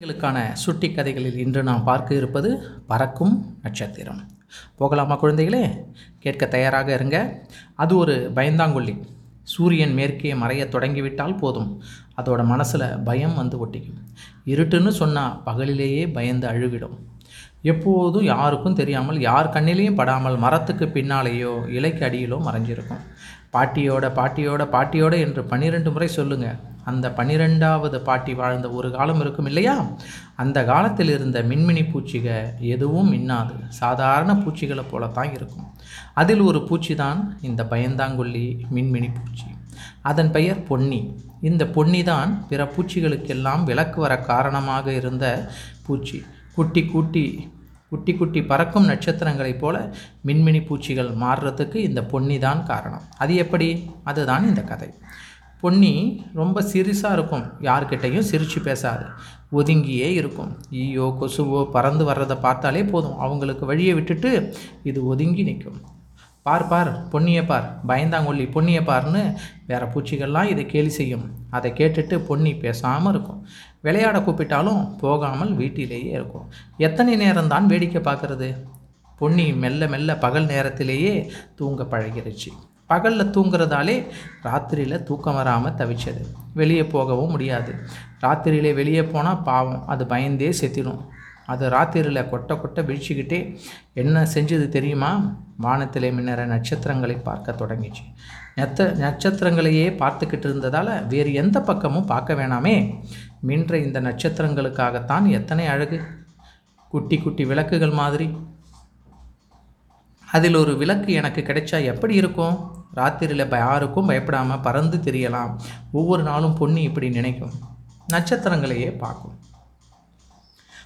குழந்தைகளுக்கான சுட்டி கதைகளில் இன்று நாம் பார்க்க இருப்பது பறக்கும் நட்சத்திரம். போகலாமா குழந்தைகளே? கேட்க தயாராக இருங்க. அது ஒரு பயந்தாங்கொல்லி. சூரியன் மேற்கே மறைய தொடங்கிவிட்டால் போதும். அதோட மனசில் பயம் வந்து ஒட்டிக்கும். இருட்டுன்னு சொன்னால் பகலிலேயே பயந்து அழுவிடும் எப்போதும் யாருக்கும் தெரியாமல் யார் கண்ணிலையும் படாமல் மரத்துக்கு பின்னாலேயோ இலைக்கு அடியிலோ மறைஞ்சிருக்கும். பாட்டியோட பாட்டியோட பாட்டியோட என்று பன்னிரெண்டு முறை சொல்லுங்கள் அந்த பன்னிரெண்டாவது பாட்டி வாழ்ந்த ஒரு காலம் இருக்கும் இல்லையா? அந்த காலத்தில் இருந்த மின்மினி பூச்சிக எதுவும் மின்னாது. சாதாரண பூச்சிகளை போல தான் இருக்கும். அதில் ஒரு பூச்சி தான் இந்த பயந்தாங்கொல்லி மின்மினி பூச்சி. அதன் பெயர் பொன்னி. இந்த பொன்னி தான் பிற பூச்சிகளுக்கெல்லாம் விளக்கு வர காரணமாக இருந்த பூச்சி. குட்டி குட்டி குட்டி குட்டி பறக்கும் நட்சத்திரங்களைப் போல மின்மினி பூச்சிகள் மாறுறதுக்கு இந்த பொன்னி தான் காரணம். அது எப்படி? அதுதான் இந்த கதை. பொன்னி ரொம்ப சிறுசாக இருக்கும். யார்கிட்டையும் சிரித்து பேசாது. ஒதுங்கியே இருக்கும். ஈயோ கொசுவோ பறந்து வர்றதை பார்த்தாலே போதும். அவங்களுக்கு வழியை விட்டுட்டு இது ஒதுங்கி நிற்கும். பார் பார் பொன்னியை பார். பயந்தாங்கொல்லி பொன்னியை பார்னு வேற பூச்சிகள்லாம் இதை கேலி செய்யும். அதை கேட்டுட்டு பொன்னி பேசாமல் இருக்கும். விளையாட கூப்பிட்டாலும் போகாமல் வீட்டிலேயே இருக்கும். எத்தனை நேரம்தான் வேடிக்கை பார்க்குறது? பொன்னி மெல்ல மெல்ல பகல் நேரத்திலேயே தூங்க பழகிருச்சு. பகலில் தூங்குறதாலே ராத்திரியில் தூக்கம் வராமல் தவிச்சது. வெளியே போகவும் முடியாது. ராத்திரியிலே வெளியே போனால் பாவம். அது பயந்தே செத்திடும் அது ராத்திரியில் கொட்ட கொட்ட விழிச்சுக்கிட்டே என்ன செஞ்சது தெரியுமா? வானத்திலே மின்னற நட்சத்திரங்களை பார்க்க தொடங்கிச்சு. நெத்த நட்சத்திரங்களையே பார்த்துக்கிட்டு இருந்ததால் வேறு எந்த பக்கமும் பார்க்க வேணாமே. மின்ற இந்த நட்சத்திரங்களுக்காகத்தான் எத்தனை அழகு. குட்டி குட்டி விளக்குகள் மாதிரி. அதில் ஒரு விளக்கு எனக்கு கிடைச்சா எப்படி இருக்கும்? ராத்திரியில் யாருக்கும் பயப்படாமல் பறந்து தெரியலாம். ஒவ்வொரு நாளும் பொண்ணு இப்படி நினைக்கும். நட்சத்திரங்களையே பார்க்கும்.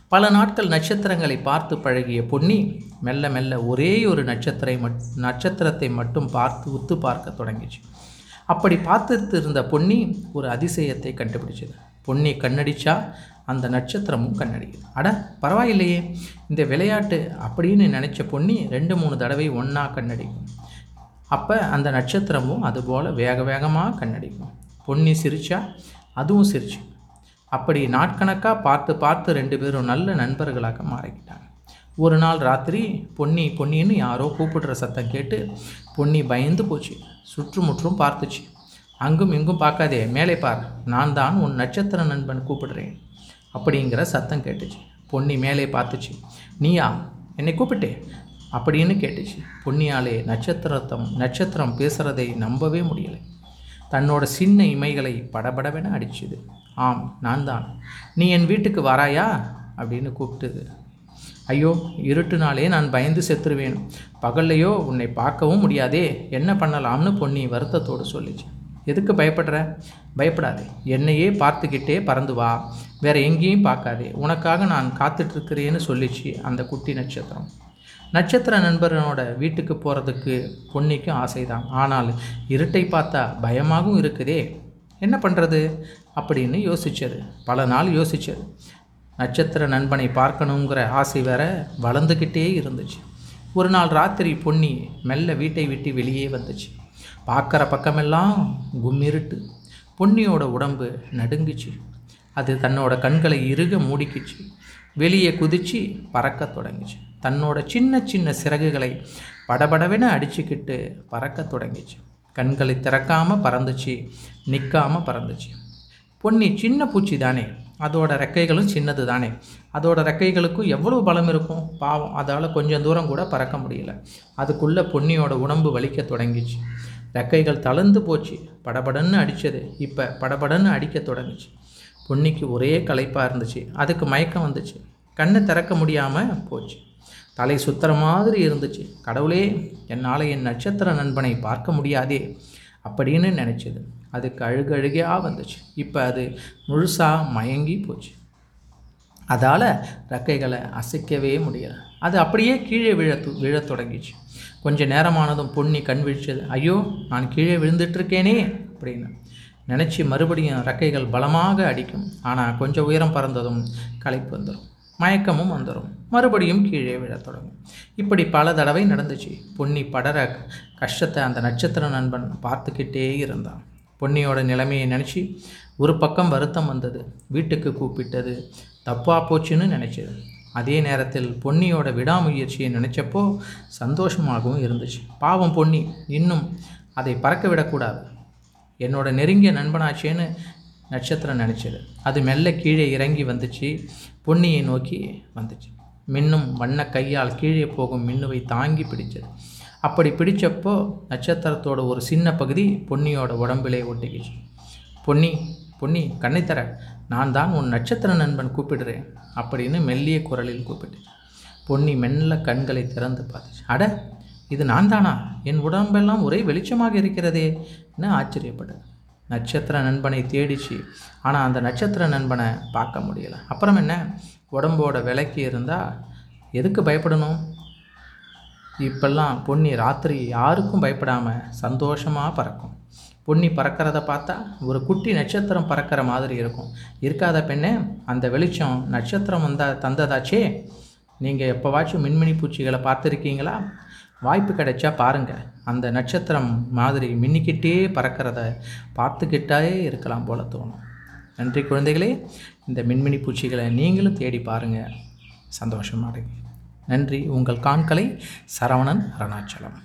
பல நாட்கள் நட்சத்திரங்களை பார்த்து பழகிய பொன்னி மெல்ல மெல்ல ஒரே ஒரு நட்சத்திரை மட் நட்சத்திரத்தை மட்டும் பார்த்து உத்து பார்க்க தொடங்கிச்சு. அப்படி பார்த்துட்டு இருந்த பொன்னி ஒரு அதிசயத்தை கண்டுபிடிச்சது. பொன்னி கண்ணடிச்சா அந்த நட்சத்திரமும் கண்ணடிக்குது. அட பரவாயில்லையே. இந்த விளையாட்டு அப்படின்னு நினச்ச பொன்னி ரெண்டு மூணு தடவை ஒன்றா கண்ணடிக்கும். அப்போ அந்த நட்சத்திரமும் அதுபோல் வேக வேகமாக கண்ணடிக்கும். பொன்னி சிரிச்சா அதுவும் சிரிச்சு அப்படி நாட்கணக்காக பார்த்து பார்த்து ரெண்டு பேரும் நல்ல நண்பர்களாக மாறிக்கிட்டாங்க. ஒரு நாள் ராத்திரி பொன்னி பொன்னின்னு யாரோ கூப்பிடுற சத்தம் கேட்டு பொன்னி பயந்து போச்சு. சுற்றுமுற்றும் பார்த்துச்சு. அங்கும் இங்கும் பார்க்காதே மேலே பார். நான் தான் உன் நட்சத்திர நண்பன் கூப்பிடுறேன். அப்படிங்கிற சத்தம் கேட்டுச்சு. பொன்னி மேலே பார்த்துச்சு. நீயா என்னை கூப்பிட்டே? அப்படின்னு கேட்டுச்சு. பொன்னியாலே நட்சத்திரத்தம் நட்சத்திரம் பேசுகிறதை நம்பவே முடியலை. தன்னோட சின்ன இமைகளை படபடவென அடிச்சுது. ஆம் நான் தான் நீ என் வீட்டுக்கு வராயா? அப்படின்னு கூப்பிட்டுது. ஐயோ இருட்டுனாலே நான் பயந்து செத்துருவேன். பகல்லையோ உன்னை பார்க்கவும் முடியாதே. என்ன பண்ணலாம்னு பொன்னி வருத்தத்தோடு சொல்லிச்சு. எதுக்கு பயப்படுற? பயப்படாதே. என்னையே பார்த்துக்கிட்டே பறந்து வா. வேற எங்கேயும் பார்க்காதே. உனக்காக நான் காத்துட்ருக்கிறேன்னு சொல்லிச்சு அந்த குட்டி நட்சத்திரம். நட்சத்திர நண்பரனோட வீட்டுக்கு போகிறதுக்கு பொன்னிக்கும் ஆசைதான். ஆனால் இருட்டை பார்த்தா பயமாகவும் இருக்குதே. என்ன பண்ணுறது அப்படின்னு யோசிச்சது. பல நாள் யோசிச்சது. நட்சத்திர நண்பனை பார்க்கணுங்கிற ஆசை வேற வளர்ந்துக்கிட்டே இருந்துச்சு. ஒரு நாள் ராத்திரி பொன்னி மெல்ல வீட்டை விட்டு வெளியே வந்துச்சு. பார்க்குற பக்கமெல்லாம் கும்மிருட்டு. பொன்னியோட உடம்பு நடுங்குச்சு. அது தன்னோட கண்களை இறுக மூடிக்குச்சு. வெளியே குதிச்சு பறக்க தொடங்கிச்சு. தன்னோட சின்ன சின்ன சிறகுகளை படபடவென அடிச்சுக்கிட்டு பறக்க தொடங்கிச்சு. கண்களை திறக்காமல் பறந்துச்சு நிற்காமல் பறந்துச்சு. பொன்னி சின்ன பூச்சி தானே? அதோட ரெக்கைகளும் சின்னது தானே? அதோட ரெக்கைகளுக்கும் எவ்வளோ பலம் இருக்கும்? பாவம் அதால் கொஞ்சம் தூரம் கூட பறக்க முடியல. அதுக்குள்ளே பொன்னியோட உடம்பு வலிக்க தொடங்கிச்சு. ரெக்கைகள் தளர்ந்து போச்சு. படபடன்னு அடித்தது இப்போ படபடன்னு அடிக்க தொடங்குச்சு. பொன்னிக்கு ஒரே களைப்பாக இருந்துச்சு. அதுக்கு மயக்கம் வந்துச்சு. கண்ணை திறக்க முடியாமல் போச்சு. தலை சுத்துற மாதிரி இருந்துச்சு. கடவுளே என்னால் என் நட்சத்திர நண்பனை பார்க்க முடியாதே அப்படின்னு நினச்சிது. அதுக்கு அழுகழுகையாக வந்துச்சு. இப்போ அது முழுசாக மயங்கி போச்சு. அதால் ரெக்கைகளை அசைக்கவே முடியலை. அது அப்படியே கீழே விழ விழத் தொடங்கிச்சு கொஞ்சம் நேரமானதும் பொன்னி கண் விழிச்சது ஐயோ நான் கீழே விழுந்துட்டுருக்கேனே அப்படின்னு. நினச்சி மறுபடியும் ரெக்கைகள் பலமாக அடிக்கும். ஆனால் கொஞ்சம் உயரம் பறந்ததும் களைப்பு வந்துடும் மயக்கமும் வந்துடும் மறுபடியும் கீழே விழத் தொடங்கும். இப்படி பல தடவை நடந்துச்சு. பொன்னி படர கஷ்டத்தை அந்த நட்சத்திர நண்பன் பார்த்துக்கிட்டே இருந்தான். பொன்னியோட நிலைமையை நினச்சி ஒரு பக்கம் வருத்தம் வந்தது. வீட்டுக்கு கூப்பிட்டது. தப்பாக போச்சுன்னு நினச்சது. அதே நேரத்தில் பொன்னியோட விடாமுயற்சியை நினச்சப்போ சந்தோஷமாகவும் இருந்துச்சு. பாவம் பொன்னி இன்னும் அதை பறக்க விடக்கூடாது. என்னோட நெருங்கிய நண்பனாச்சேன்னு நட்சத்திரம் நினச்சது. அது மெல்ல கீழே இறங்கி வந்துச்சு. பொன்னியை நோக்கி வந்துச்சு. மின்னும் வண்ண கையால் கீழே போகும் மின்னுவை தாங்கி பிடிச்சது. அப்படி பிடிச்சப்போ நட்சத்திரத்தோட ஒரு சின்ன பகுதி பொன்னியோட உடம்பிலே ஒட்டிக்கிச்சு. பொன்னி பொன்னி கண்ணை தர நான் தான் உன் நட்சத்திர நண்பன் கூப்பிடுறேன் அப்படின்னு மெல்லிய குரலில் கூப்பிட்டேன். பொன்னி மெல்ல கண்களை திறந்து பார்த்துச்சு. அட இது நான் தானா? என் உடம்பெல்லாம் ஒரே வெளிச்சமாக இருக்கிறதேன்னு ஆச்சரியப்பட்டது. நட்சத்திர நண்பனை தேடிச்சு ஆனால் அந்த நட்சத்திர நண்பனை பார்க்க முடியலை. அப்புறம் என்ன? உடம்போட விலைக்கு இருந்தால் எதுக்கு பயப்படணும்? இப்பெல்லாம் பொன்னி ராத்திரி யாருக்கும் பயப்படாமல் சந்தோஷமாக பறக்கும். பொன்னி பறக்கிறத பார்த்தா ஒரு குட்டி நட்சத்திரம் பறக்கிற மாதிரி இருக்கும். இருக்காத பெண்ணே அந்த வெளிச்சம் நட்சத்திரம் வந்தா தந்ததாச்சே. நீங்கள் எப்போவாச்சும் மின்மினி பூச்சிகளை பார்த்துருக்கீங்களா? வாய்ப்பு கிடைச்சா பாருங்கள் அந்த நட்சத்திரம் மாதிரி மின்னிக்கிட்டே பறக்கிறத பார்த்துக்கிட்டே இருக்கலாம் போல தோணும். நன்றி குழந்தைகளே. இந்த மின்மினி பூச்சிகளை நீங்களும் தேடி பாருங்கள் சந்தோஷமாக நன்றி. உங்கள் காண்களை சரவணன் அருணாச்சலம்.